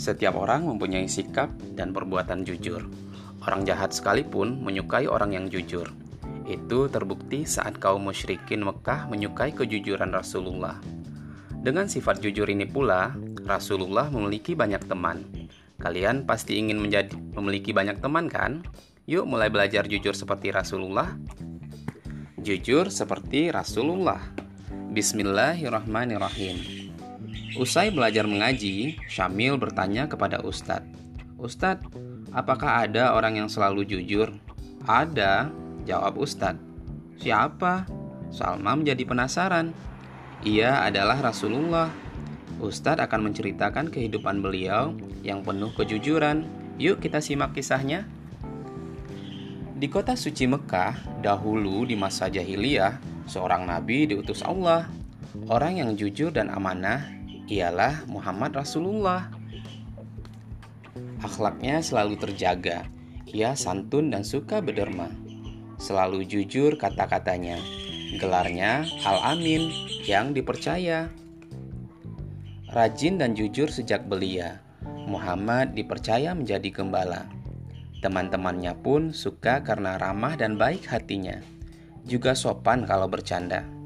Setiap orang mempunyai sikap dan perbuatan jujur. Orang jahat sekalipun menyukai orang yang jujur. Itu terbukti saat kaum musyrikin Mekah menyukai kejujuran Rasulullah. Dengan sifat jujur ini pula, Rasulullah memiliki banyak teman. Kalian pasti ingin menjadi memiliki banyak teman kan? Yuk mulai belajar jujur seperti Rasulullah. Jujur seperti Rasulullah. Bismillahirrahmanirrahim. Usai belajar mengaji, Syamil bertanya kepada Ustadz, Ustadz, apakah ada orang yang selalu jujur? Ada, jawab Ustadz. Siapa? Salma menjadi penasaran. Ia adalah Rasulullah. Ustadz akan menceritakan kehidupan beliau yang penuh kejujuran. Yuk kita simak kisahnya. Di kota suci Mekah, dahulu di masa jahiliyah, seorang nabi diutus Allah. Orang yang jujur dan amanah ialah Muhammad Rasulullah. Akhlaknya selalu terjaga. Ia santun dan suka berderma. Selalu jujur kata-katanya. Gelarnya Al-Amin yang dipercaya. Rajin dan jujur sejak belia, Muhammad dipercaya menjadi gembala. Teman-temannya pun suka karena ramah dan baik hatinya. Juga sopan kalau bercanda.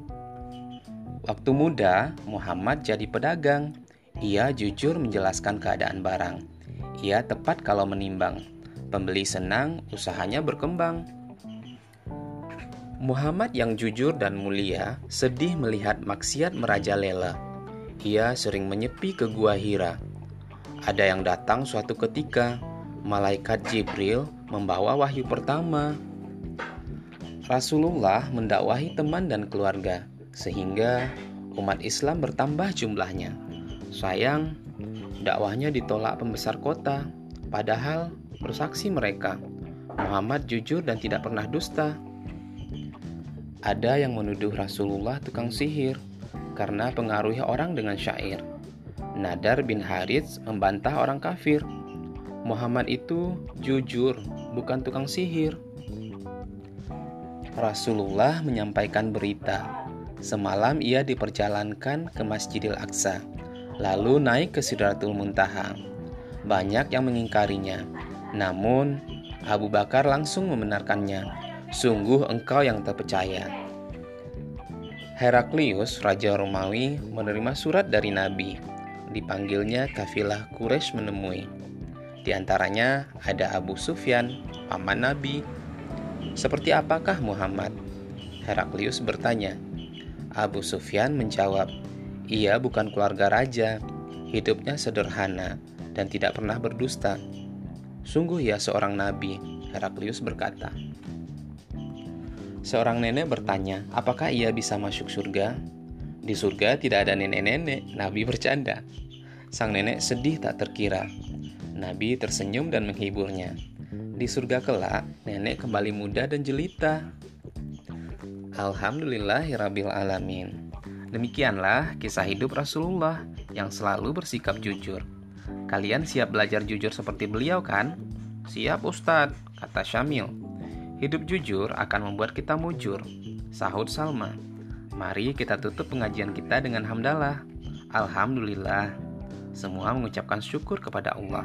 Waktu muda, Muhammad jadi pedagang. Ia jujur menjelaskan keadaan barang. Ia tepat kalau menimbang. Pembeli senang, usahanya berkembang. Muhammad yang jujur dan mulia sedih melihat maksiat merajalela. Ia sering menyepi ke gua Hira. Ada yang datang suatu ketika, malaikat Jibril membawa wahyu pertama. Rasulullah mendakwahi teman dan keluarga sehingga umat Islam bertambah jumlahnya. Sayang, dakwahnya ditolak pembesar kota, padahal bersaksi mereka, Muhammad jujur dan tidak pernah dusta. Ada yang menuduh Rasulullah tukang sihir karena pengaruhi orang dengan syair. Nadar bin Harits membantah orang kafir. Muhammad itu jujur, bukan tukang sihir. Rasulullah menyampaikan berita Semalam ia diperjalankan ke Masjidil Aqsa, lalu naik ke Sidratul Muntaha. Banyak yang mengingkarinya, namun Abu Bakar langsung membenarkannya. Sungguh engkau yang terpercaya. Heraklius, Raja Romawi, menerima surat dari Nabi. Dipanggilnya kafilah Quraisy menemui. Di antaranya ada Abu Sufyan, paman Nabi. Seperti apakah Muhammad? Heraklius bertanya, Abu Sufyan menjawab, "Ia bukan keluarga raja, hidupnya sederhana dan tidak pernah berdusta." Sungguh ia seorang nabi, Heraklius berkata. Seorang nenek bertanya, "Apakah ia bisa masuk surga?" Di surga tidak ada nenek-nenek, Nabi bercanda. Sang nenek sedih tak terkira. Nabi tersenyum dan menghiburnya. Di surga kelak, nenek kembali muda dan jelita. Alhamdulillahirabbil alamin. Demikianlah kisah hidup Rasulullah yang selalu bersikap jujur. Kalian siap belajar jujur seperti beliau kan? Siap Ustadz, kata Syamil. Hidup jujur akan membuat kita mujur. Sahut Salma. Mari kita tutup pengajian kita dengan hamdalah. Alhamdulillah. Semua mengucapkan syukur kepada Allah.